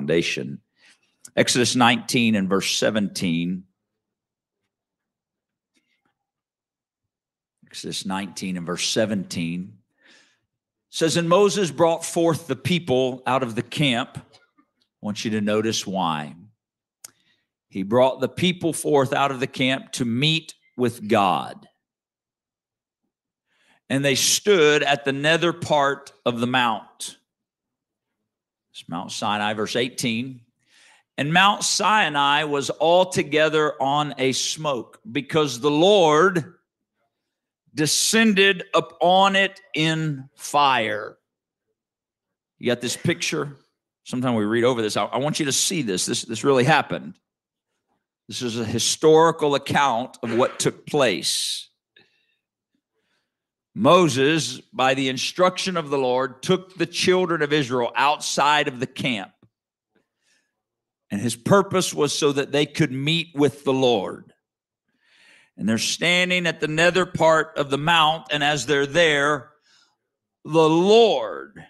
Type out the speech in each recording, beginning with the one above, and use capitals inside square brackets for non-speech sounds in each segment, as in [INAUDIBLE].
foundation. Exodus 19 and verse 17. Exodus 19 and verse 17 says, And Moses brought forth the people out of the camp. I want you to notice why. He brought the people forth out of the camp to meet with God. And they stood at the nether part of the mount. It's Mount Sinai, verse 18. And Mount Sinai was altogether on a smoke because the Lord descended upon it in fire. You got this picture? Sometimes we read over this. I, I, want you to see this. This, this really happened. This is a historical account of what took place. Moses, by the instruction of the Lord, took the children of Israel outside of the camp. And his purpose was so that they could meet with the Lord. And they're standing at the nether part of the mount. And as they're there, the Lord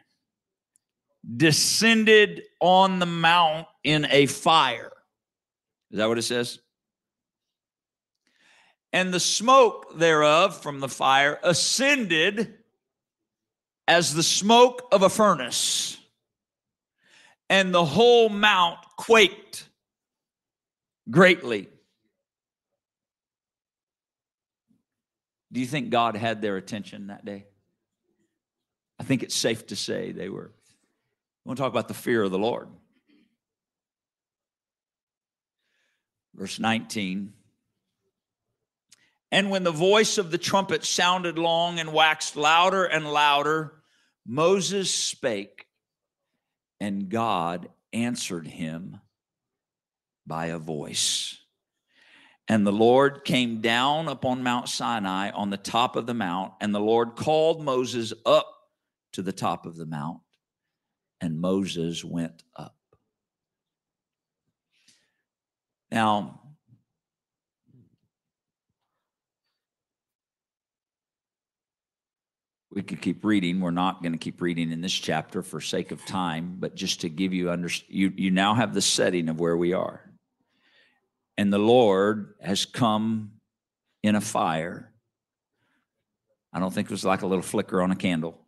descended on the mount in a fire. Is that what it says? And the smoke thereof from the fire ascended as the smoke of a furnace. And the whole mount quaked greatly. Do you think God had their attention that day? I think it's safe to say they were. I want to talk about the fear of the Lord. Verse 19. And when the voice of the trumpet sounded long and waxed louder and louder, Moses spake, and God answered him by a voice. And the Lord came down upon Mount Sinai on the top of the mount, and the Lord called Moses up to the top of the mount, and Moses went up. Now, we could keep reading. We're not going to keep reading in this chapter for sake of time, but just to give you under you, you now have the setting of where we are and the Lord has come in a fire. I don't think it was like a little flicker on a candle.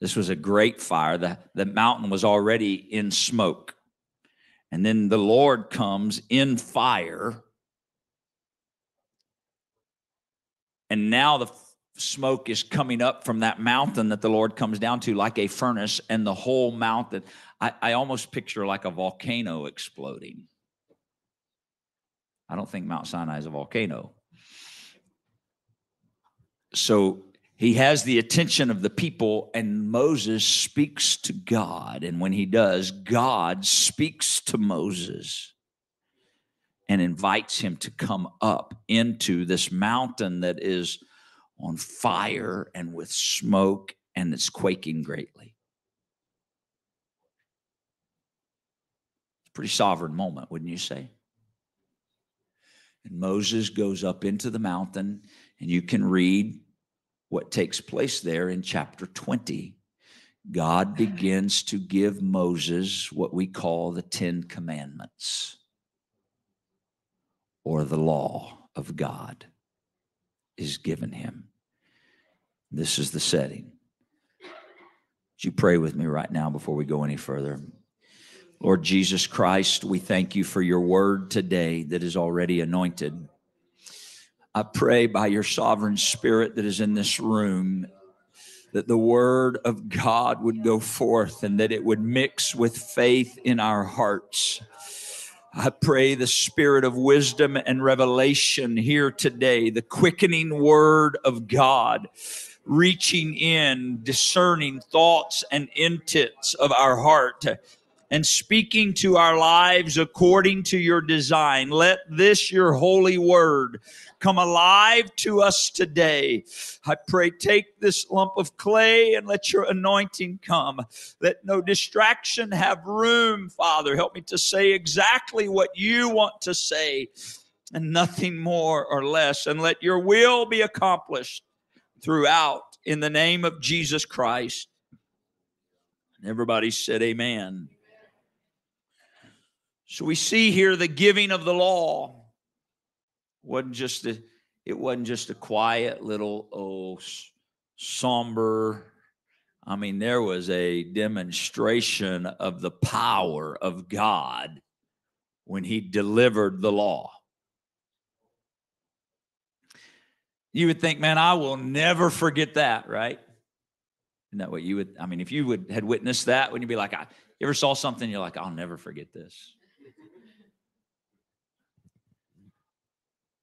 This was a great fire. The, the mountain was already in smoke. And then the Lord comes in fire. And now the smoke is coming up from that mountain that the Lord comes down to like a furnace, and the whole mountain. I, I almost picture like a volcano exploding. I don't think Mount Sinai is a volcano. So he has the attention of the people, and Moses speaks to God. And when he does, God speaks to Moses and invites him to come up into this mountain that is on fire and with smoke and it's quaking greatly. It's a pretty sovereign moment, wouldn't you say? And Moses goes up into the mountain, and you can read what takes place there in chapter 20. God [LAUGHS] begins to give Moses what we call the Ten Commandments or the law of God is given him. This is the setting. Would you pray with me right now before we go any further? Lord Jesus Christ, we thank you for your word today that is already anointed. I pray by your sovereign spirit that is in this room that the word of God would go forth and that it would mix with faith in our hearts. I pray the spirit of wisdom and revelation here today, the quickening word of God, reaching in, discerning thoughts and intents of our heart and speaking to our lives according to your design. Let this, your holy word, come alive to us today. I pray, take this lump of clay and let your anointing come. Let no distraction have room, Father. Help me to say exactly what you want to say and nothing more or less. And let your will be accomplished throughout in the name of Jesus Christ. And everybody said, Amen. So we see here the giving of the law wasn't just a it wasn't just a quiet little oh somber I mean there was a demonstration of the power of God when he delivered the law. You would think, man, I will never forget that, right? Isn't that what you would? I mean, if you would had witnessed that, wouldn't you be like, I, you ever saw something, you're like, I'll never forget this.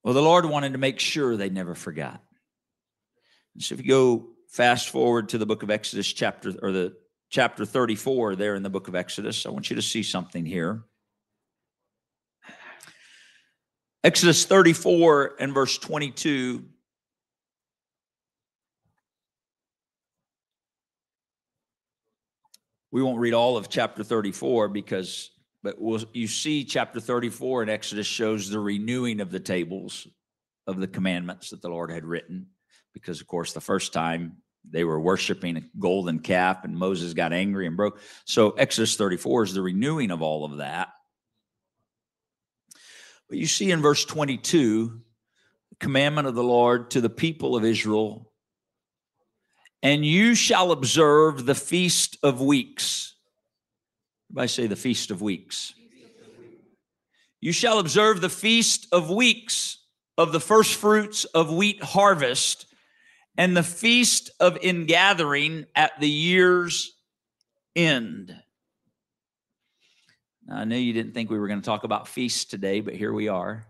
Well, the Lord wanted to make sure they never forgot. So if you go fast forward to the book of Exodus, chapter or the chapter 34, there in the book of Exodus, I want you to see something here. Exodus 34 and verse 22. We won't read all of chapter 34 because, but we'll, you see, chapter 34 in Exodus shows the renewing of the tables of the commandments that the Lord had written. Because, of course, the first time they were worshiping a golden calf and Moses got angry and broke. So, Exodus 34 is the renewing of all of that. But you see in verse 22, commandment of the Lord to the people of Israel, and you shall observe the feast of weeks. Everybody say the feast of weeks. You shall observe the feast of weeks of the first fruits of wheat harvest and the feast of ingathering at the year's end. Now, I knew you didn't think we were going to talk about feasts today, but here we are.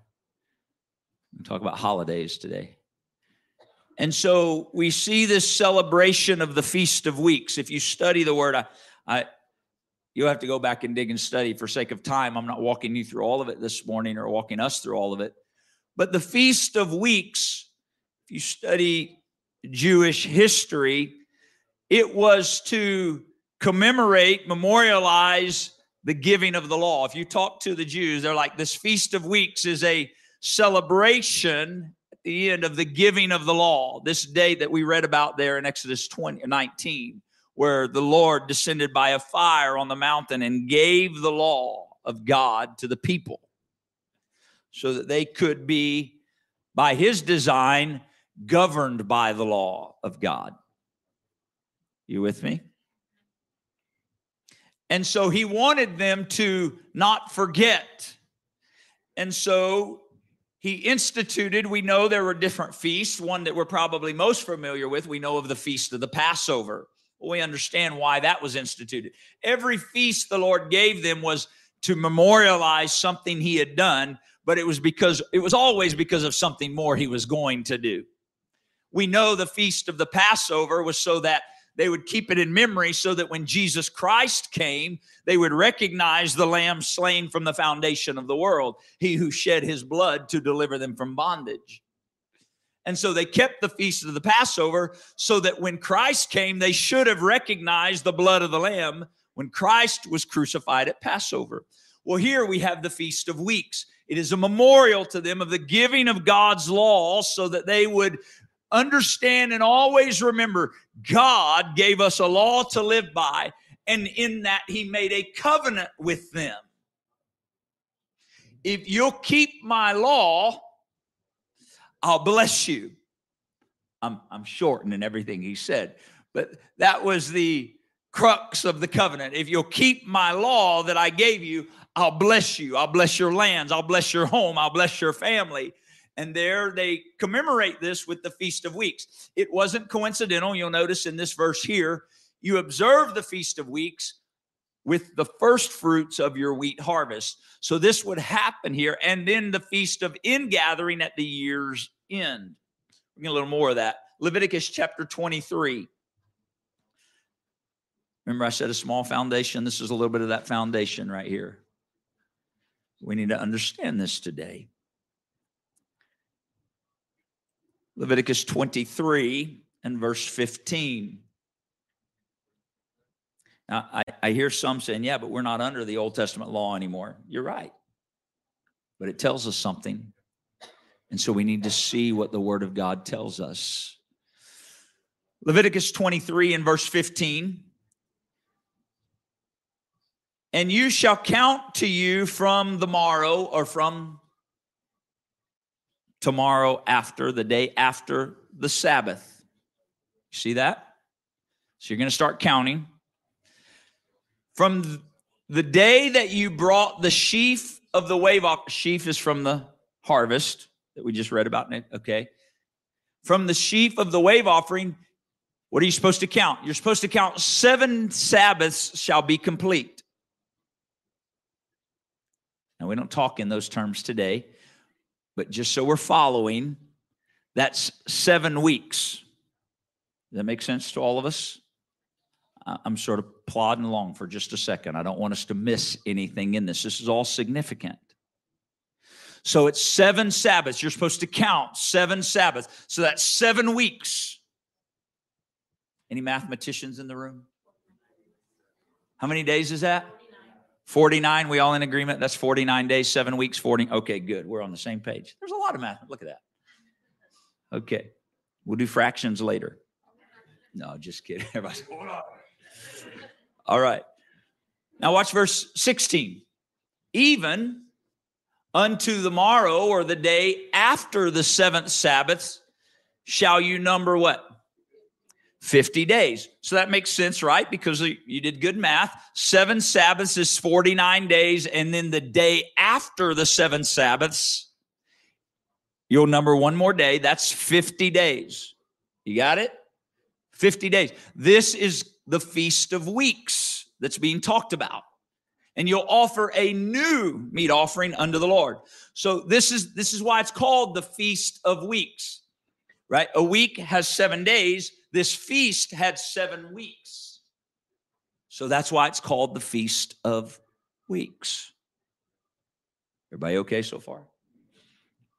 We talk about holidays today. And so we see this celebration of the Feast of Weeks. If you study the word, I, I you'll have to go back and dig and study for sake of time. I'm not walking you through all of it this morning or walking us through all of it. But the Feast of Weeks, if you study Jewish history, it was to commemorate, memorialize the giving of the law. If you talk to the Jews, they're like, this Feast of Weeks is a celebration at the end of the giving of the law. This day that we read about there in Exodus 20, 19, where the Lord descended by a fire on the mountain and gave the law of God to the people so that they could be, by his design, governed by the law of God. You with me? And so he wanted them to not forget. And so he instituted, we know there were different feasts. One that we're probably most familiar with, we know of the feast of the Passover. We understand why that was instituted. Every feast the Lord gave them was to memorialize something he had done, but it was because it was always because of something more he was going to do. We know the feast of the Passover was so that they would keep it in memory so that when Jesus Christ came, they would recognize the lamb slain from the foundation of the world, he who shed his blood to deliver them from bondage. And so they kept the feast of the Passover so that when Christ came, they should have recognized the blood of the lamb when Christ was crucified at Passover. Well, here we have the Feast of Weeks. It is a memorial to them of the giving of God's law so that they would understand and always remember God gave us a law to live by, and in that, He made a covenant with them. If you'll keep my law, I'll bless you. I'm, I'm shortening everything he said, but that was the crux of the covenant. If you'll keep my law that I gave you, I'll bless you. I'll bless your lands. I'll bless your home. I'll bless your family. And there they commemorate this with the Feast of Weeks. It wasn't coincidental. You'll notice in this verse here, you observe the Feast of Weeks with the first fruits of your wheat harvest. So this would happen here. And then the Feast of Ingathering at the year's end. We get a little more of that. Leviticus chapter 23. Remember, I said a small foundation. This is a little bit of that foundation right here. We need to understand this today. Leviticus 23 and verse 15. Now, I, I hear some saying, yeah, but we're not under the Old Testament law anymore. You're right. But it tells us something. And so we need to see what the Word of God tells us. Leviticus 23 and verse 15. And you shall count to you from the morrow or from tomorrow after the day after the Sabbath. See that? So you're going to start counting. From the day that you brought the sheaf of the wave off, sheaf is from the harvest that we just read about, okay? From the sheaf of the wave offering, what are you supposed to count? You're supposed to count seven Sabbaths shall be complete. Now, we don't talk in those terms today, but just so we're following, that's seven weeks. Does that make sense to all of us? I'm sort of plodding along for just a second. I don't want us to miss anything in this. This is all significant. So it's seven Sabbaths. You're supposed to count seven Sabbaths. So that's seven weeks. Any mathematicians in the room? How many days is that? 49. We all in agreement? That's 49 days, seven weeks, 40. Okay, good. We're on the same page. There's a lot of math. Look at that. Okay. We'll do fractions later. No, just kidding. [LAUGHS] Everybody's all right. Now watch verse 16. Even unto the morrow or the day after the seventh Sabbath shall you number what? 50 days. So that makes sense, right? Because you did good math. Seven Sabbaths is 49 days. And then the day after the seven Sabbaths, you'll number one more day. That's 50 days. You got it? 50 days. This is the Feast of Weeks that's being talked about. And you'll offer a new meat offering unto the Lord. So this is this is why it's called the Feast of Weeks. Right? A week has 7 days. This feast had 7 weeks. So that's why it's called the Feast of Weeks. Everybody okay so far?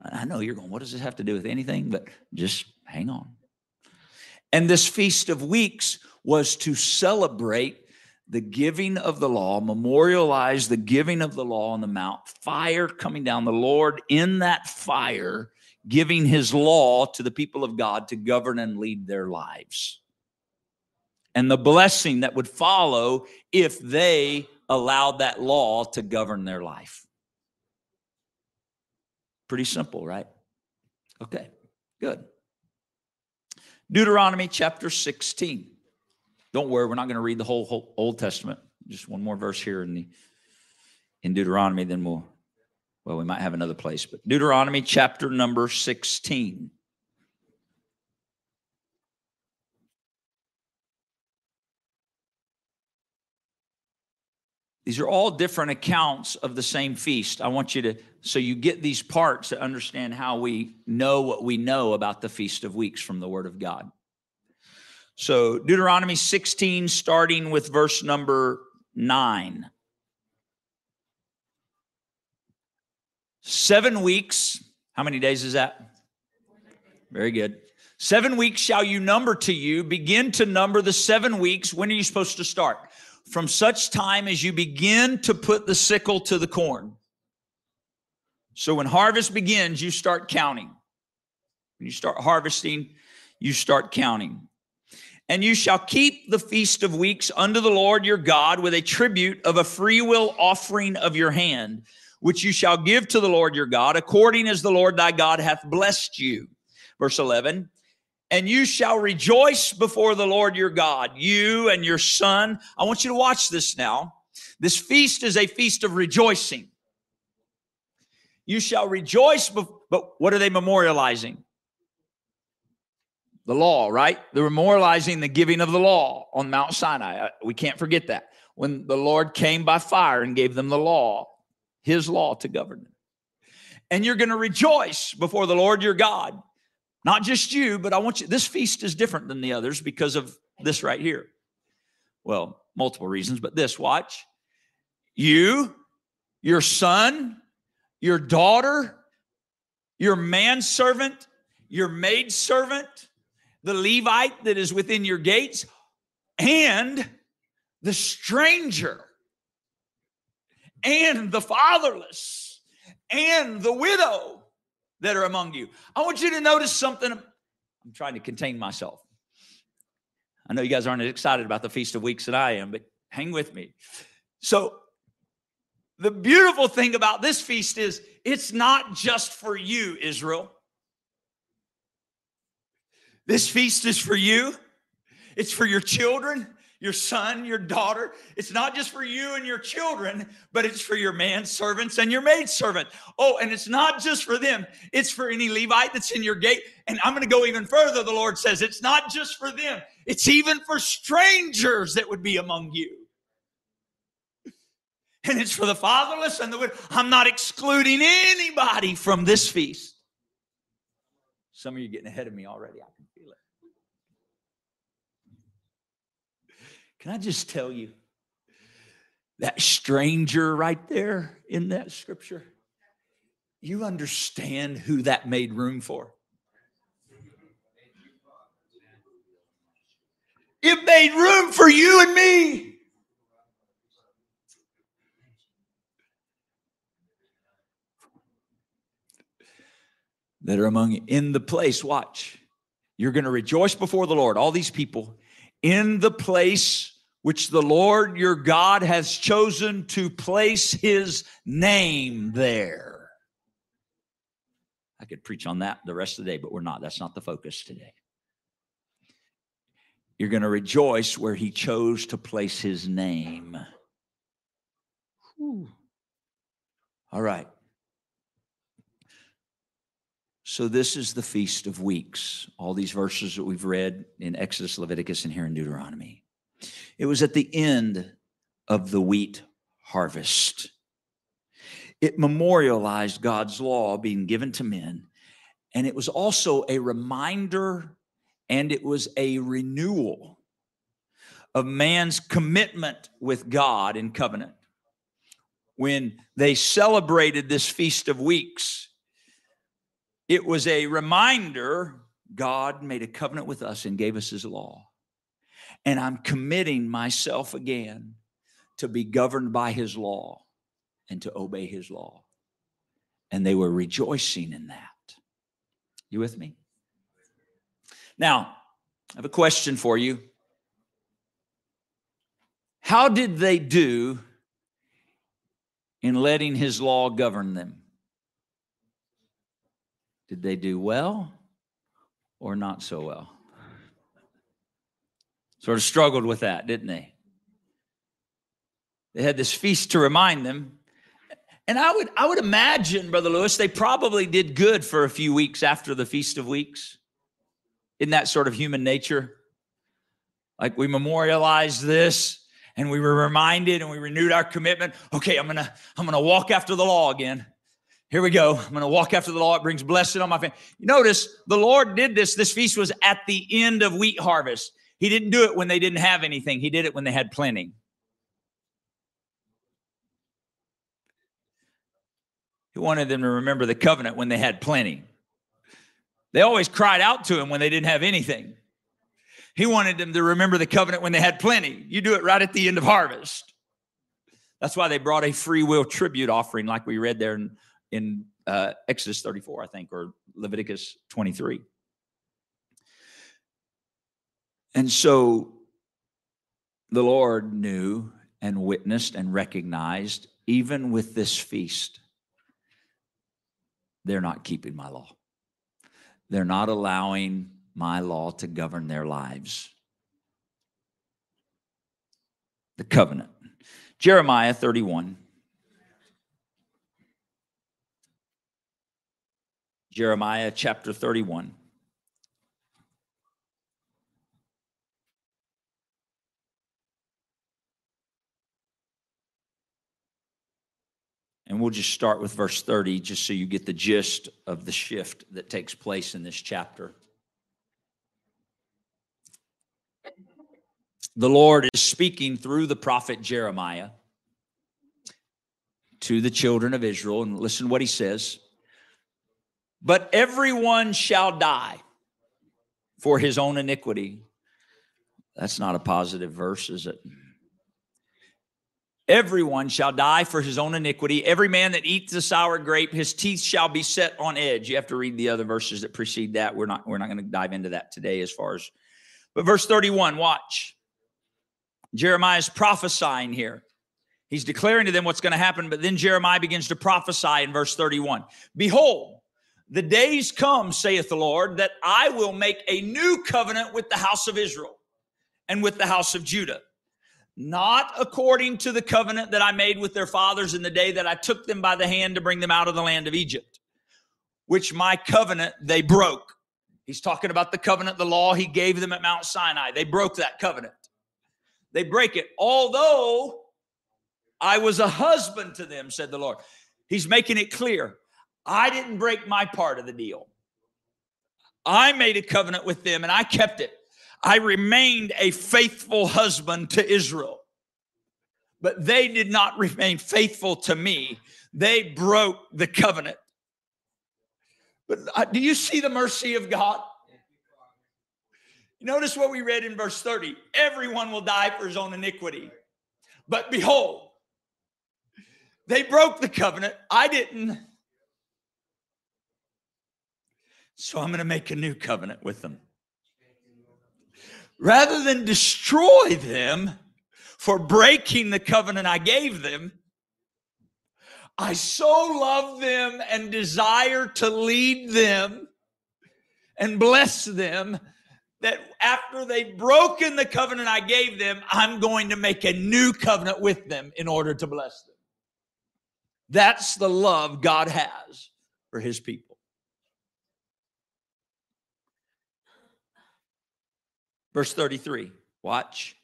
I know you're going, what does this have to do with anything? But just hang on. And this Feast of Weeks was to celebrate the giving of the law, memorialize the giving of the law on the mount, fire coming down, the Lord in that fire giving his law to the people of God to govern and lead their lives. And the blessing that would follow if they allowed that law to govern their life. Pretty simple, right? Okay, good. Deuteronomy chapter 16. Don't worry, we're not going to read the whole, whole, Old Testament. Just one more verse here in the in Deuteronomy, then we'll well, we might have another place, but Deuteronomy chapter number 16. These are all different accounts of the same feast. I want you to, so you get these parts to understand how we know what we know about the Feast of Weeks from the Word of God. So, Deuteronomy 16, starting with verse number 9. Seven weeks. How many days is that? Very good. Seven weeks shall you number to you. Begin to number the seven weeks. When are you supposed to start? from such time as you begin to put the sickle to the corn. So when harvest begins, you start counting. When you start harvesting, you start counting. And you shall keep the feast of weeks unto the Lord your God with a tribute of a freewill offering of your hand, which you shall give to the Lord your God, according as the Lord thy God hath blessed you. Verse 11 and you shall rejoice before the Lord your God, you and your son. I want you to watch this now. This feast is a feast of rejoicing. You shall rejoice, but what are they memorializing? The law, right? They're memorializing the giving of the law on Mount Sinai. Uh, we can't forget that. When the Lord came by fire and gave them the law, his law to govern them. And you're going to rejoice before the Lord your God not just you, but I want you, this feast is different than the others because of this right here. Well, multiple reasons, but this, watch. You, your son, your daughter, your manservant, your maidservant, the Levite that is within your gates, and the stranger, and the fatherless, and the widow that are among you. I want you to notice something. I'm trying to contain myself. I know you guys aren't as excited about the Feast of Weeks that I am, but hang with me. So the beautiful thing about this feast is it's not just for you, Israel. This feast is for you, it's for your children, your son, your daughter. It's not just for you and your children, but it's for your manservants and your maidservant. Oh, and it's not just for them, it's for any Levite that's in your gate. And I'm going to go even further. The Lord says it's not just for them, it's even for strangers that would be among you. And it's for the fatherless and the widow. I'm not excluding anybody from this feast. Some of you getting ahead of me already. I can feel it. Can I just tell you that stranger right there in that scripture? You understand who that made room for? It made room for you and me. That are among you in the place, watch. You're going to rejoice before the Lord, all these people, in the place which the Lord your God has chosen to place his name there. I could preach on that the rest of the day, but we're not. That's not the focus today. You're going to rejoice where he chose to place his name. Whew. All right. So, this is the Feast of Weeks, all these verses that we've read in Exodus, Leviticus, and here in Deuteronomy. It was at the end of the wheat harvest. It memorialized God's law being given to men, and it was also a reminder and it was a renewal of man's commitment with God in covenant. When they celebrated this Feast of Weeks, it was a reminder God made a covenant with us and gave us his law. And I'm committing myself again to be governed by his law and to obey his law. And they were rejoicing in that. You with me? Now, I have a question for you. How did they do in letting his law govern them? Did they do well or not so well? Sort of struggled with that, didn't they? They had this feast to remind them. And I would I would imagine, Brother Lewis, they probably did good for a few weeks after the Feast of Weeks. Isn't that sort of human nature? Like we memorialized this and we were reminded and we renewed our commitment. Okay, I'm gonna I'm gonna walk after the law again. Here we go. I'm gonna walk after the law. It brings blessing on my family. Notice the Lord did this. This feast was at the end of wheat harvest. He didn't do it when they didn't have anything, He did it when they had plenty. He wanted them to remember the covenant when they had plenty. They always cried out to him when they didn't have anything. He wanted them to remember the covenant when they had plenty. You do it right at the end of harvest. That's why they brought a free will tribute offering, like we read there in, in uh, Exodus 34, I think, or Leviticus 23. And so the Lord knew and witnessed and recognized, even with this feast, they're not keeping my law. They're not allowing my law to govern their lives. The covenant. Jeremiah 31. Jeremiah chapter 31. And we'll just start with verse 30 just so you get the gist of the shift that takes place in this chapter. The Lord is speaking through the prophet Jeremiah to the children of Israel. And listen what he says. But everyone shall die for his own iniquity. That's not a positive verse, is it? Everyone shall die for his own iniquity. Every man that eats the sour grape, his teeth shall be set on edge. You have to read the other verses that precede that. We're not, we're not going to dive into that today as far as, but verse 31, watch. Jeremiah is prophesying here. He's declaring to them what's going to happen, but then Jeremiah begins to prophesy in verse 31. Behold, the days come, saith the Lord, that I will make a new covenant with the house of Israel and with the house of Judah, not according to the covenant that I made with their fathers in the day that I took them by the hand to bring them out of the land of Egypt, which my covenant they broke. He's talking about the covenant, the law he gave them at Mount Sinai. They broke that covenant. They break it. Although I was a husband to them, said the Lord. He's making it clear. I didn't break my part of the deal. I made a covenant with them and I kept it. I remained a faithful husband to Israel. But they did not remain faithful to me. They broke the covenant. But uh, do you see the mercy of God? Notice what we read in verse 30 everyone will die for his own iniquity. But behold, they broke the covenant. I didn't. So I'm going to make a new covenant with them. Rather than destroy them for breaking the covenant I gave them, I so love them and desire to lead them and bless them that after they've broken the covenant I gave them, I'm going to make a new covenant with them in order to bless them. That's the love God has for his people. Verse 33, watch.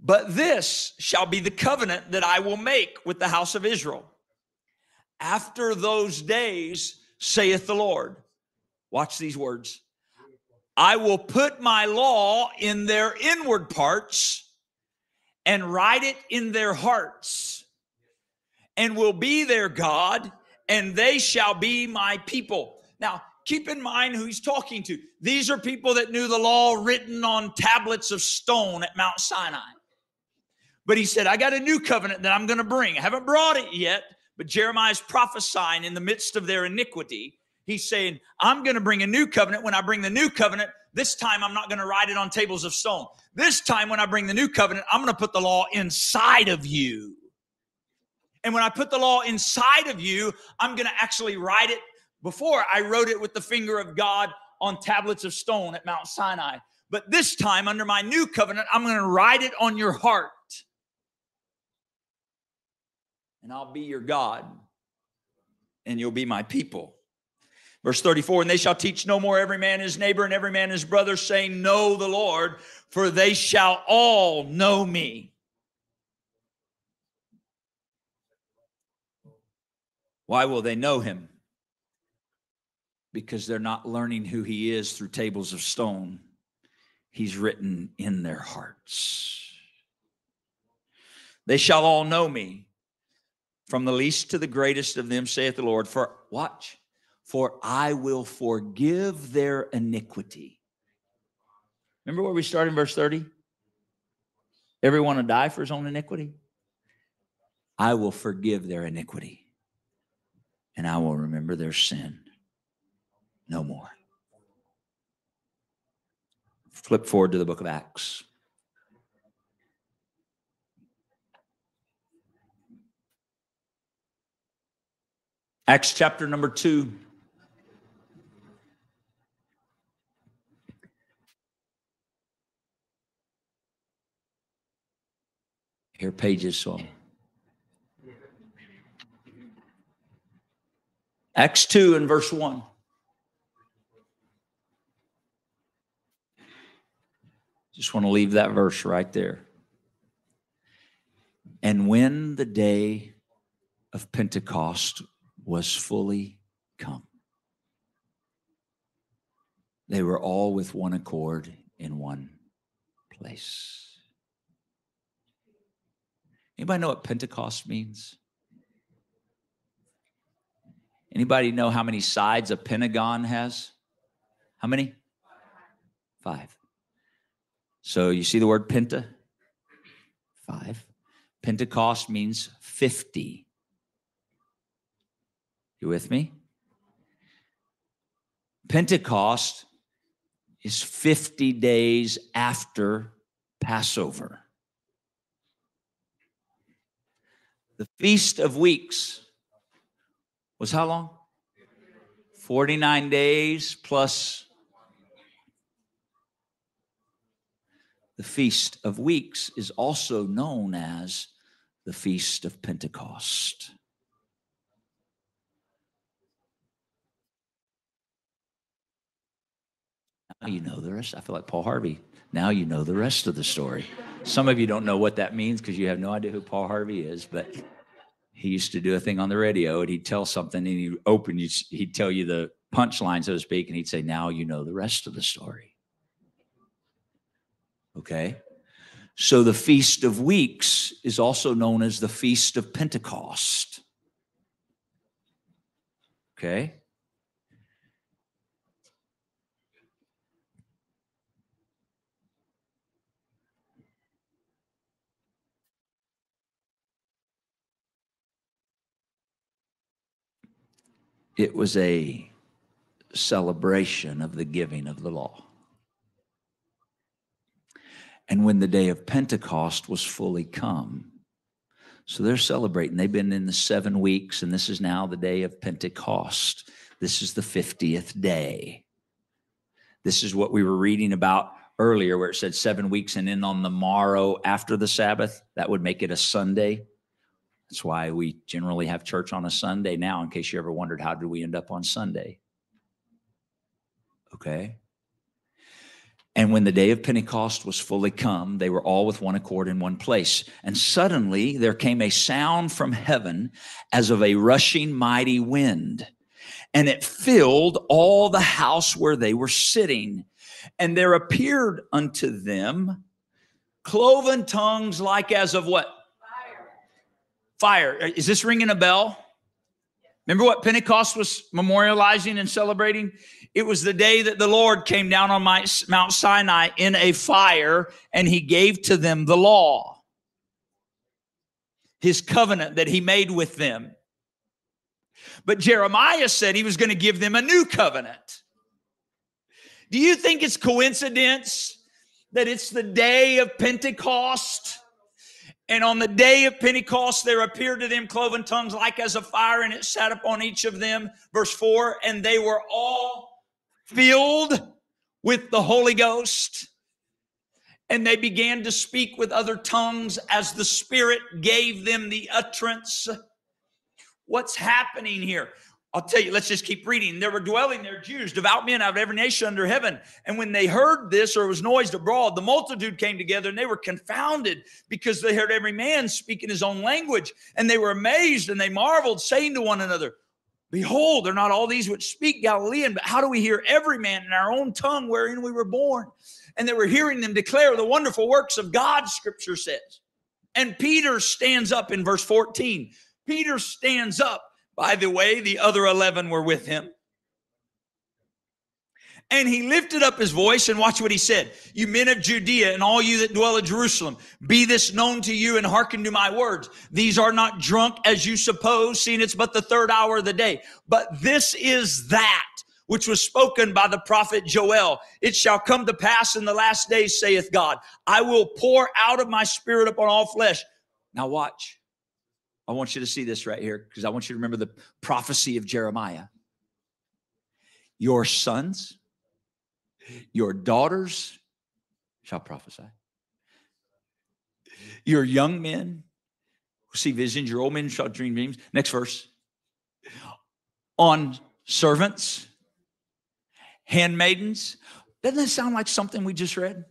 But this shall be the covenant that I will make with the house of Israel. After those days, saith the Lord. Watch these words. I will put my law in their inward parts and write it in their hearts, and will be their God, and they shall be my people. Now, keep in mind who he's talking to. These are people that knew the law written on tablets of stone at Mount Sinai. But he said, I got a new covenant that I'm going to bring. I haven't brought it yet, but Jeremiah's prophesying in the midst of their iniquity. He's saying, I'm going to bring a new covenant. When I bring the new covenant, this time I'm not going to write it on tables of stone. This time, when I bring the new covenant, I'm going to put the law inside of you. And when I put the law inside of you, I'm going to actually write it. Before I wrote it with the finger of God on tablets of stone at Mount Sinai. But this time, under my new covenant, I'm going to write it on your heart. And I'll be your God, and you'll be my people. Verse 34 And they shall teach no more every man his neighbor and every man his brother, saying, Know the Lord, for they shall all know me. Why will they know him? Because they're not learning who he is through tables of stone. He's written in their hearts. They shall all know me, from the least to the greatest of them, saith the Lord. For watch, for I will forgive their iniquity. Remember where we started in verse 30? Everyone to die for his own iniquity? I will forgive their iniquity and I will remember their sin no more. Flip forward to the book of Acts. Acts chapter number two. Here, pages so. Acts 2 and verse 1. Just want to leave that verse right there. And when the day of Pentecost was fully come, they were all with one accord in one place. Anybody know what Pentecost means? Anybody know how many sides a pentagon has? How many? Five. So you see the word penta? Five. Pentecost means 50. You with me? Pentecost is 50 days after Passover. The Feast of Weeks was how long? 49 days plus the Feast of Weeks is also known as the Feast of Pentecost. Now you know the rest. I feel like Paul Harvey. Now you know the rest of the story. Some of you don't know what that means because you have no idea who Paul Harvey is, but he used to do a thing on the radio and he'd tell something and he'd open, he'd tell you the punchline, so to speak, and he'd say, Now you know the rest of the story. Okay? So the Feast of Weeks is also known as the Feast of Pentecost. Okay? It was a celebration of the giving of the law. And when the day of Pentecost was fully come, so they're celebrating. They've been in the seven weeks, and this is now the day of Pentecost. This is the 50th day. This is what we were reading about earlier, where it said seven weeks, and then on the morrow after the Sabbath, that would make it a Sunday. That's why we generally have church on a Sunday now, in case you ever wondered how did we end up on Sunday. Okay. And when the day of Pentecost was fully come, they were all with one accord in one place. And suddenly there came a sound from heaven as of a rushing mighty wind, and it filled all the house where they were sitting. And there appeared unto them cloven tongues like as of what? fire. Fire. Is this ringing a bell? Remember what Pentecost was memorializing and celebrating? It was the day that the Lord came down on Mount Sinai in a fire and he gave to them the law, his covenant that he made with them. But Jeremiah said he was going to give them a new covenant. Do you think it's coincidence that it's the day of Pentecost? And on the day of Pentecost, there appeared to them cloven tongues like as a fire, and it sat upon each of them. Verse 4 And they were all filled with the Holy Ghost. And they began to speak with other tongues as the Spirit gave them the utterance. What's happening here? I'll tell you, let's just keep reading. There were dwelling there Jews, devout men out of every nation under heaven. And when they heard this or was noised abroad, the multitude came together and they were confounded because they heard every man speaking his own language. And they were amazed and they marveled, saying to one another, Behold, they're not all these which speak Galilean, but how do we hear every man in our own tongue wherein we were born? And they were hearing them declare the wonderful works of God, scripture says. And Peter stands up in verse 14. Peter stands up by the way, the other 11 were with him. And he lifted up his voice and watch what he said. You men of Judea and all you that dwell in Jerusalem, be this known to you and hearken to my words. These are not drunk as you suppose, seeing it's but the third hour of the day. But this is that which was spoken by the prophet Joel. It shall come to pass in the last days, saith God, I will pour out of my spirit upon all flesh. Now watch. I want you to see this right here because I want you to remember the prophecy of Jeremiah. Your sons, your daughters shall prophesy. Your young men will see visions, your old men shall dream dreams. Next verse. On servants, handmaidens. Doesn't that sound like something we just read?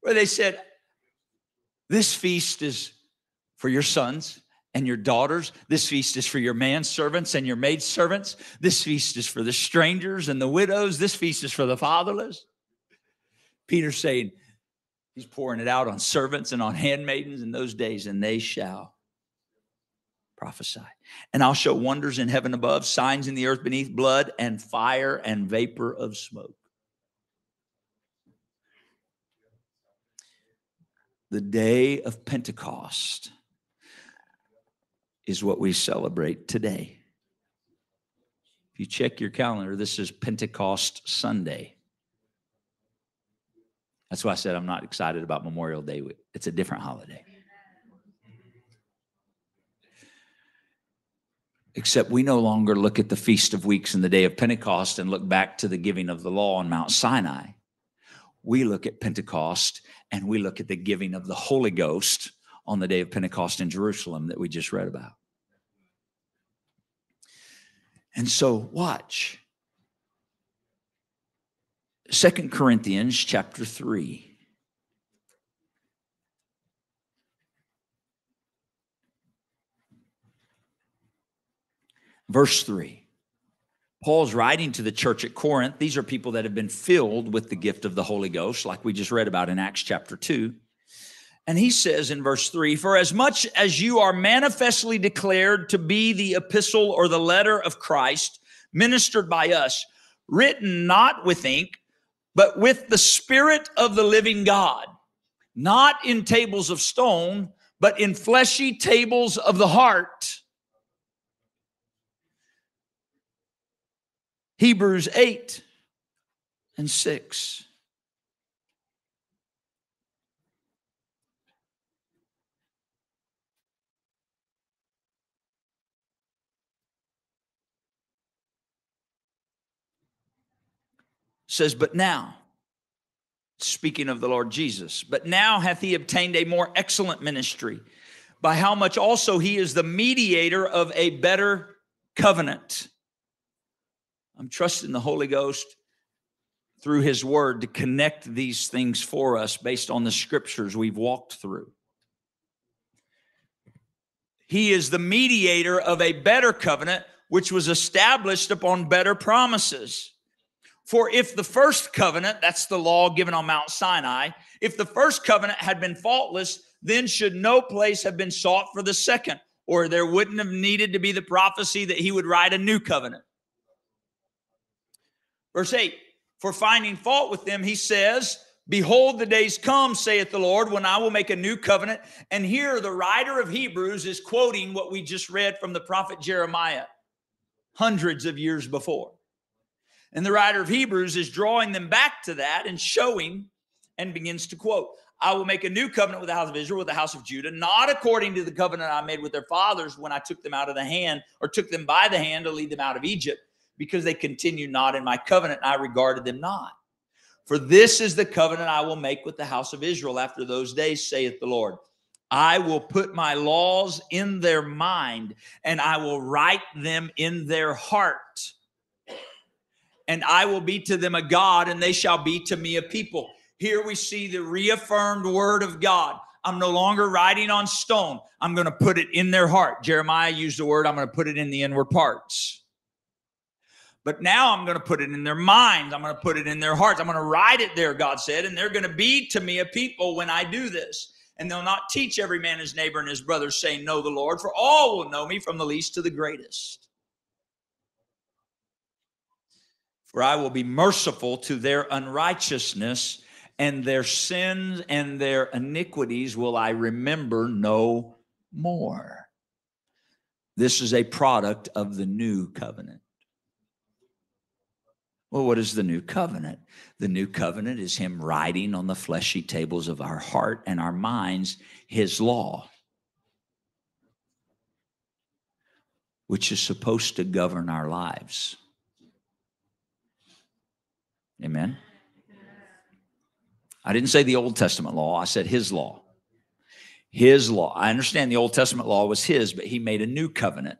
Where they said, This feast is for your sons and your daughters. This feast is for your manservants and your maidservants. This feast is for the strangers and the widows. This feast is for the fatherless. Peter's saying, He's pouring it out on servants and on handmaidens in those days, and they shall prophesy. And I'll show wonders in heaven above, signs in the earth beneath, blood and fire and vapor of smoke. The day of Pentecost is what we celebrate today. If you check your calendar, this is Pentecost Sunday. That's why I said I'm not excited about Memorial Day. It's a different holiday. Except we no longer look at the Feast of Weeks and the day of Pentecost and look back to the giving of the law on Mount Sinai. We look at Pentecost and we look at the giving of the Holy Ghost on the day of Pentecost in Jerusalem that we just read about. And so, watch. Second Corinthians chapter 3. Verse 3. Paul's writing to the church at Corinth. These are people that have been filled with the gift of the Holy Ghost, like we just read about in Acts chapter 2. And he says in verse 3 For as much as you are manifestly declared to be the epistle or the letter of Christ, ministered by us, written not with ink, but with the Spirit of the living God, not in tables of stone, but in fleshy tables of the heart. Hebrews 8 and 6. Says, But now, speaking of the Lord Jesus, but now hath he obtained a more excellent ministry, by how much also he is the mediator of a better covenant I'm trusting the Holy Ghost through His Word to connect these things for us based on the scriptures we've walked through. He is the mediator of a better covenant, which was established upon better promises. For if the first covenant, that's the law given on Mount Sinai, if the first covenant had been faultless, then should no place have been sought for the second, or there wouldn't have needed to be the prophecy that he would write a new covenant. Verse 8 For finding fault with them, he says, Behold, the days come, saith the Lord, when I will make a new covenant. And here the writer of Hebrews is quoting what we just read from the prophet Jeremiah hundreds of years before. And the writer of Hebrews is drawing them back to that and showing and begins to quote, I will make a new covenant with the house of Israel, with the house of Judah, not according to the covenant I made with their fathers when I took them out of the hand or took them by the hand to lead them out of Egypt because they continue not in my covenant, and I regarded them not. For this is the covenant I will make with the house of Israel after those days, saith the Lord. I will put my laws in their mind, and I will write them in their heart. And I will be to them a God, and they shall be to me a people. Here we see the reaffirmed word of God. I'm no longer writing on stone. I'm going to put it in their heart. Jeremiah used the word, I'm going to put it in the inward parts. But now I'm going to put it in their minds. I'm going to put it in their hearts. I'm going to write it there, God said, and they're going to be to me a people when I do this. And they'll not teach every man his neighbor and his brother, saying, Know the Lord, for all will know me from the least to the greatest. For I will be merciful to their unrighteousness, and their sins and their iniquities will I remember no more. This is a product of the new covenant. Well, what is the new covenant? The new covenant is Him writing on the fleshy tables of our heart and our minds His law, which is supposed to govern our lives. Amen. I didn't say the Old Testament law, I said His law. His law. I understand the Old Testament law was His, but He made a new covenant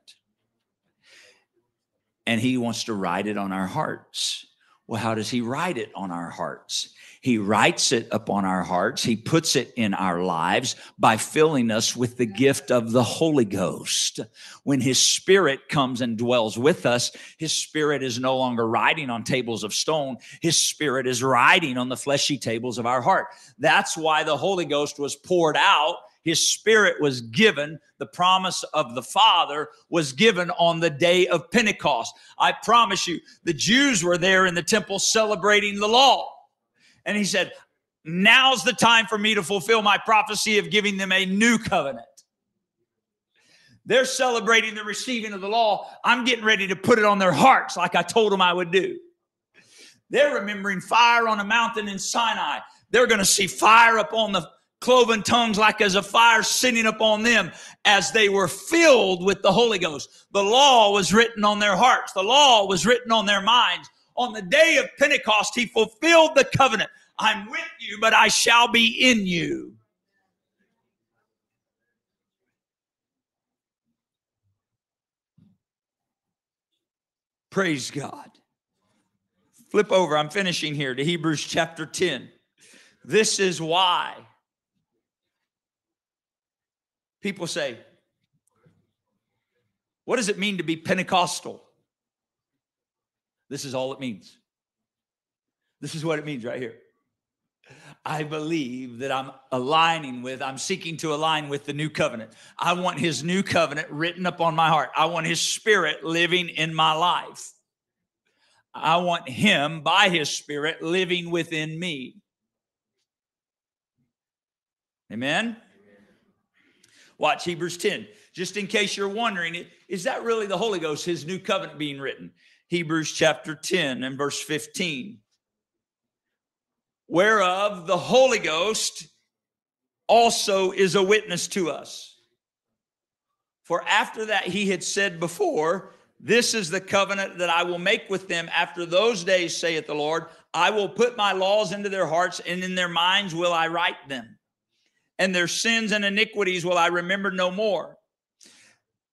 and he wants to write it on our hearts. Well, how does he write it on our hearts? He writes it upon our hearts. He puts it in our lives by filling us with the gift of the Holy Ghost. When His Spirit comes and dwells with us, His Spirit is no longer riding on tables of stone. His Spirit is riding on the fleshy tables of our heart. That's why the Holy Ghost was poured out his spirit was given, the promise of the Father was given on the day of Pentecost. I promise you, the Jews were there in the temple celebrating the law. And he said, Now's the time for me to fulfill my prophecy of giving them a new covenant. They're celebrating the receiving of the law. I'm getting ready to put it on their hearts like I told them I would do. They're remembering fire on a mountain in Sinai. They're going to see fire up on the cloven tongues like as a fire sitting upon them as they were filled with the Holy Ghost. The law was written on their hearts. The law was written on their minds. On the day of Pentecost, he fulfilled the covenant. I'm with you, but I shall be in you. Praise God. Flip over. I'm finishing here to Hebrews chapter 10. This is why people say, What does it mean to be Pentecostal? This is all it means. This is what it means right here. I believe that I'm aligning with, I'm seeking to align with the new covenant. I want his new covenant written upon my heart. I want his spirit living in my life. I want him by his spirit living within me. Amen. Watch Hebrews 10. Just in case you're wondering, is that really the Holy Ghost, his new covenant being written? Hebrews chapter 10 and verse 15 whereof the Holy Ghost also is a witness to us. For after that he had said before, This is the covenant that I will make with them after those days, saith the Lord. I will put my laws into their hearts, and in their minds will I write them. And their sins and iniquities will I remember no more.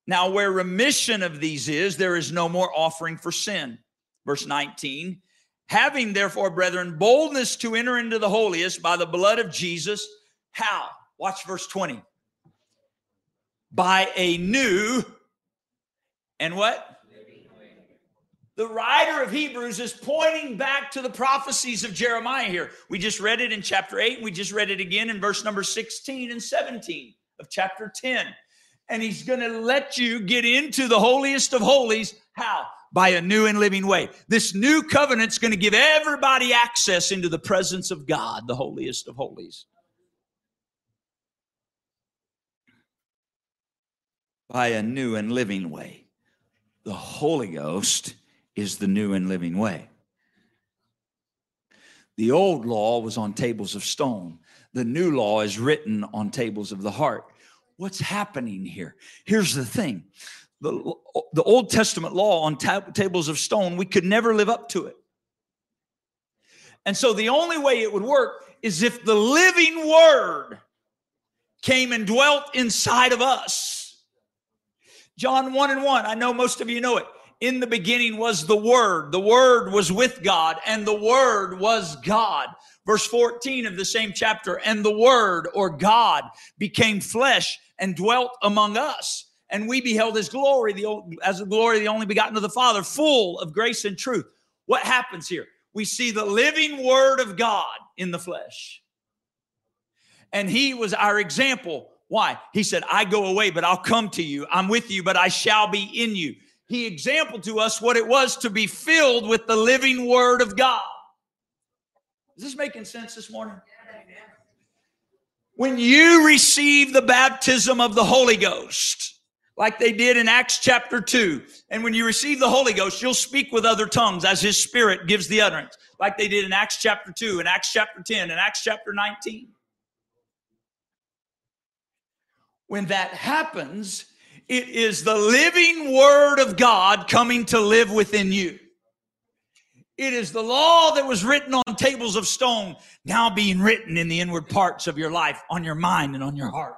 Now, where remission of these is, there is no more offering for sin. Verse 19 Having therefore, brethren, boldness to enter into the holiest by the blood of Jesus. How? Watch verse 20. By a new and what? The writer of Hebrews is pointing back to the prophecies of Jeremiah here. We just read it in chapter 8. We just read it again in verse number 16 and 17 of chapter 10. And he's going to let you get into the holiest of holies. How? by a new and living way. This new covenant's going to give everybody access into the presence of God, the holiest of holies. By a new and living way. The Holy Ghost is the new and living way. The old law was on tables of stone. The new law is written on tables of the heart. What's happening here? Here's the thing the, the Old Testament law on tab- tables of stone, we could never live up to it. And so the only way it would work is if the living word came and dwelt inside of us. John 1 and 1, I know most of you know it. In the beginning was the Word. The Word was with God, and the Word was God. Verse 14 of the same chapter, and the Word or God became flesh and dwelt among us and we beheld his glory, the, as the glory of the only begotten of the Father, full of grace and truth. What happens here? We see the living word of God in the flesh. And he was our example. Why? He said, I go away, but I'll come to you. I'm with you, but I shall be in you. He exampled to us what it was to be filled with the living word of God. Is this making sense this morning? When you receive the baptism of the Holy Ghost, like they did in Acts chapter 2. And when you receive the Holy Ghost, you'll speak with other tongues as His Spirit gives the utterance, like they did in Acts chapter 2, and Acts chapter 10, and Acts chapter 19. When that happens, it is the living Word of God coming to live within you. It is the law that was written on tables of stone now being written in the inward parts of your life, on your mind, and on your heart.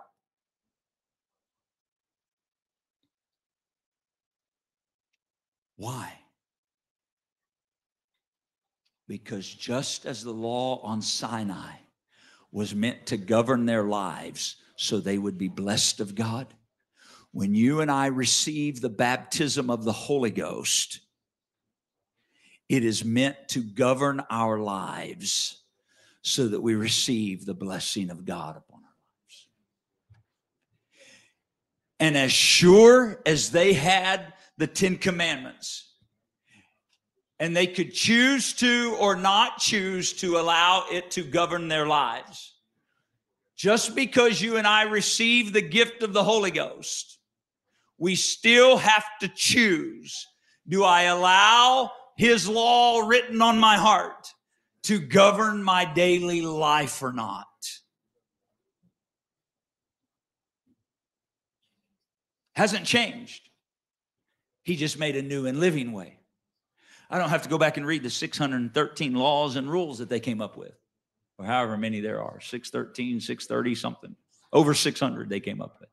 Why? Because just as the law on Sinai was meant to govern their lives so they would be blessed of God, when you and I receive the baptism of the Holy Ghost, it is meant to govern our lives so that we receive the blessing of God upon our lives. And as sure as they had the Ten Commandments. And they could choose to or not choose to allow it to govern their lives. Just because you and I receive the gift of the Holy Ghost, we still have to choose do I allow his law written on my heart to govern my daily life or not. Hasn't changed. He just made a new and living way. I don't have to go back and read the 613 laws and rules that they came up with, or however many there are 613, 630, something. Over 600 they came up with.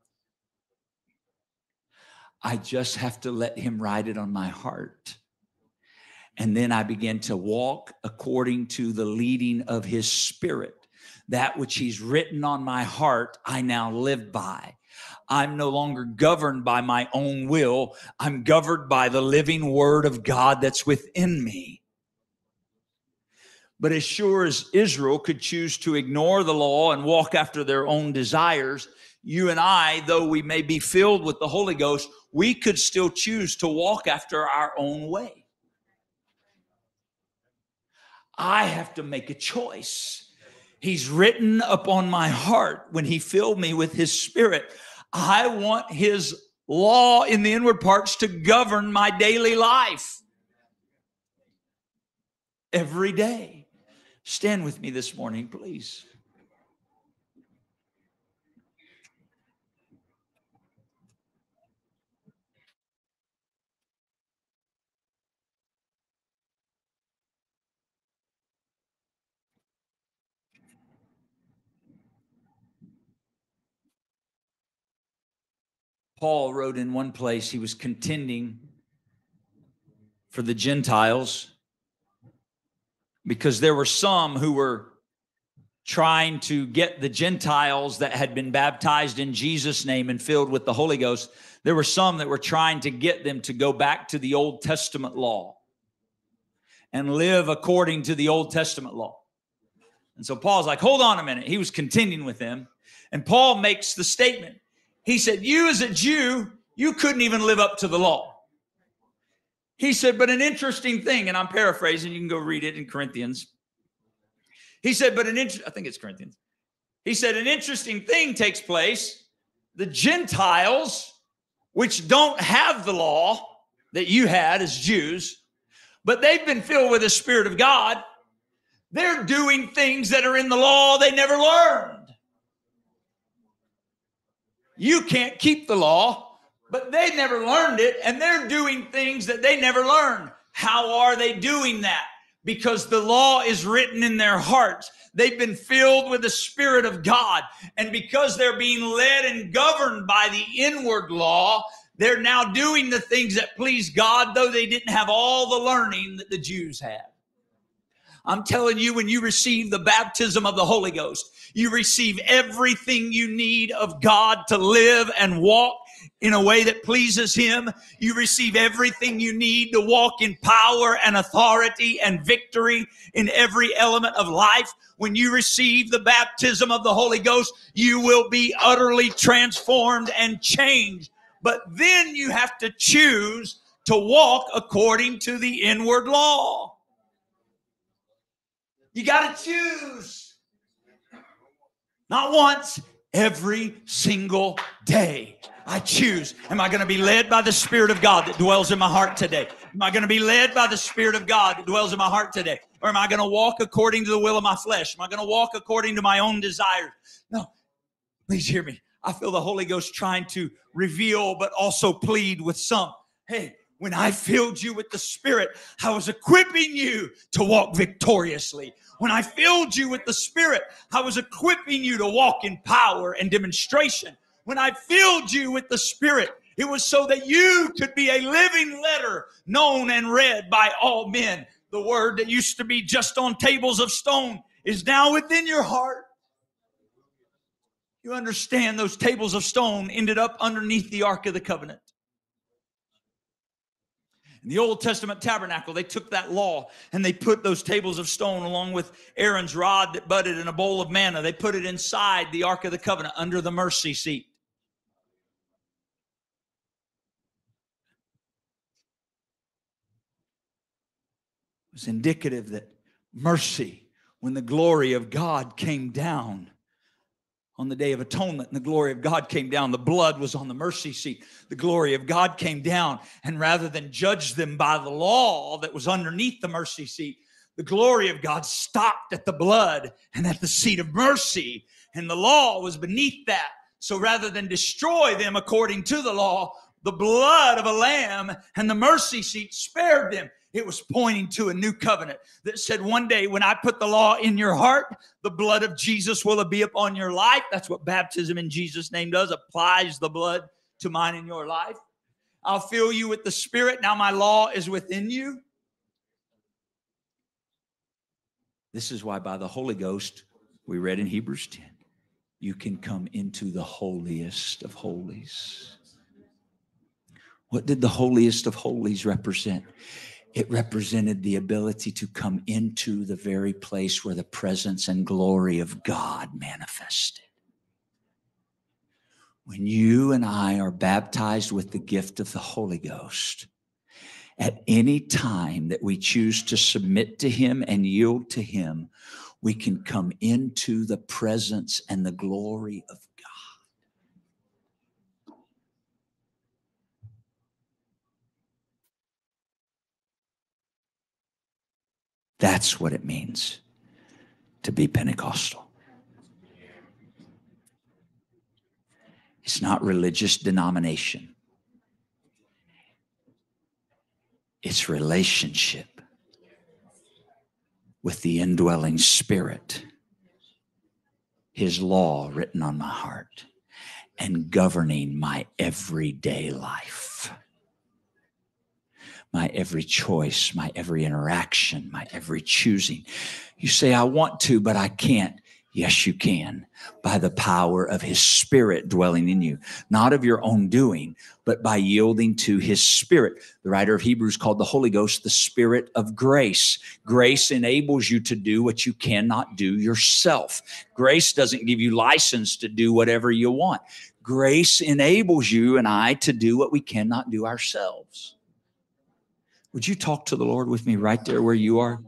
I just have to let him write it on my heart and then I begin to walk according to the leading of His Spirit. That which He's written on my heart, I now live by. I'm no longer governed by my own will. I'm governed by the living word of God that's within me. But as sure as Israel could choose to ignore the law and walk after their own desires, you and I, though we may be filled with the Holy Ghost, we could still choose to walk after our own way. I have to make a choice. He's written upon my heart when He filled me with His Spirit. I want His law in the inward parts to govern my daily life every day. Stand with me this morning, please. Paul wrote in one place he was contending for the Gentiles because there were some who were trying to get the Gentiles that had been baptized in Jesus' name and filled with the Holy Ghost. There were some that were trying to get them to go back to the Old Testament law and live according to the Old Testament law. And so Paul's like, hold on a minute. He was contending with them. And Paul makes the statement he said, You as a Jew, you couldn't even live up to the law. He said, But an interesting thing, and I'm paraphrasing, you can go read it in Corinthians. He said, But an int- I think it's Corinthians. He said, An interesting thing takes place. The Gentiles, which don't have the law that you had as Jews, but they've been filled with the Spirit of God, they're doing things that are in the law they never learned. You can't keep the law, but they never learned it and they're doing things that they never learned. How are they doing that? Because the law is written in their hearts. They've been filled with the Spirit of God. And because they're being led and governed by the inward law, they're now doing the things that please God, though they didn't have all the learning that the Jews had. I'm telling you, when you receive the baptism of the Holy Ghost, you receive everything you need of God to live and walk in a way that pleases Him. You receive everything you need to walk in power and authority and victory in every element of life. When you receive the baptism of the Holy Ghost, you will be utterly transformed and changed. But then you have to choose to walk according to the inward law. You got to choose. Not once, every single day. I choose. Am I going to be led by the Spirit of God that dwells in my heart today? Am I going to be led by the Spirit of God that dwells in my heart today? Or am I going to walk according to the will of my flesh? Am I going to walk according to my own desires? No. Please hear me. I feel the Holy Ghost trying to reveal, but also plead with some. Hey, when I filled you with the Spirit, I was equipping you to walk victoriously. When I filled you with the Spirit, I was equipping you to walk in power and demonstration. When I filled you with the Spirit, it was so that you could be a living letter known and read by all men. The word that used to be just on tables of stone is now within your heart. You understand those tables of stone ended up underneath the Ark of the Covenant. In the Old Testament tabernacle, they took that law and they put those tables of stone along with Aaron's rod that budded in a bowl of manna. They put it inside the Ark of the Covenant under the mercy seat. It was indicative that mercy, when the glory of God came down, on the day of atonement and the glory of God came down. The blood was on the mercy seat. The glory of God came down. And rather than judge them by the law that was underneath the mercy seat, the glory of God stopped at the blood and at the seat of mercy. And the law was beneath that. So rather than destroy them according to the law, the blood of a lamb and the mercy seat spared them. It was pointing to a new covenant that said, One day when I put the law in your heart, the blood of Jesus will be upon your life. That's what baptism in Jesus' name does, applies the blood to mine in your life. I'll fill you with the Spirit. Now my law is within you. This is why, by the Holy Ghost, we read in Hebrews 10, you can come into the holiest of holies. What did the holiest of holies represent? It represented the ability to come into the very place where the presence and glory of God manifested. When you and I are baptized with the gift of the Holy Ghost, at any time that we choose to submit to Him and yield to Him, we can come into the presence and the glory of That's what it means to be Pentecostal. It's not religious denomination. It's relationship with the indwelling spirit, his law written on my heart, and governing my everyday life my every choice, my every interaction, my every choosing. You say, I want to, but I can't. Yes, you can by the power of his spirit dwelling in you, not of your own doing, but by yielding to his spirit. The writer of Hebrews called the Holy Ghost the spirit of grace. Grace enables you to do what you cannot do yourself. Grace doesn't give you license to do whatever you want. Grace enables you and I to do what we cannot do ourselves. Would you talk to the Lord with me right there where you are?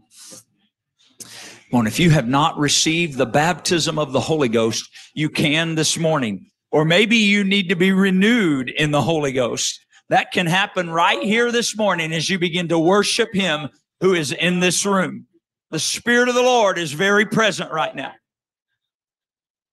Come on, if you have not received the baptism of the Holy Ghost, you can this morning. Or maybe you need to be renewed in the Holy Ghost. That can happen right here this morning as you begin to worship Him who is in this room. The Spirit of the Lord is very present right now.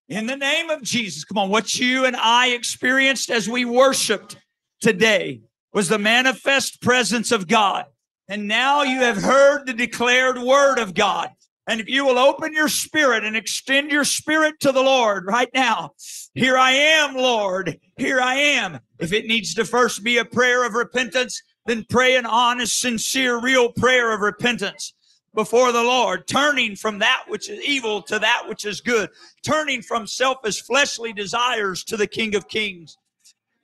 In the name of Jesus, come on, what you and I experienced as we worshiped today was the manifest presence of God. And now you have heard the declared word of God. And if you will open your spirit and extend your spirit to the Lord right now, here I am, Lord, here I am. If it needs to first be a prayer of repentance, then pray an honest, sincere, real prayer of repentance before the Lord, turning from that which is evil to that which is good, turning from selfish fleshly desires to the King of Kings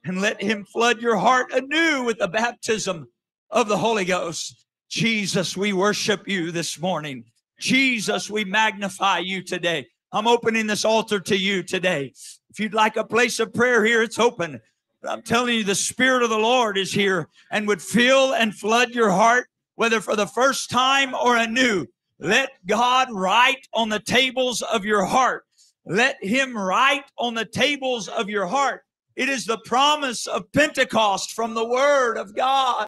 and let him flood your heart anew with the baptism of the Holy Ghost. Jesus, we worship you this morning. Jesus, we magnify you today. I'm opening this altar to you today. If you'd like a place of prayer here, it's open. But I'm telling you, the Spirit of the Lord is here and would fill and flood your heart, whether for the first time or anew. Let God write on the tables of your heart. Let Him write on the tables of your heart it is the promise of Pentecost from the Word of God.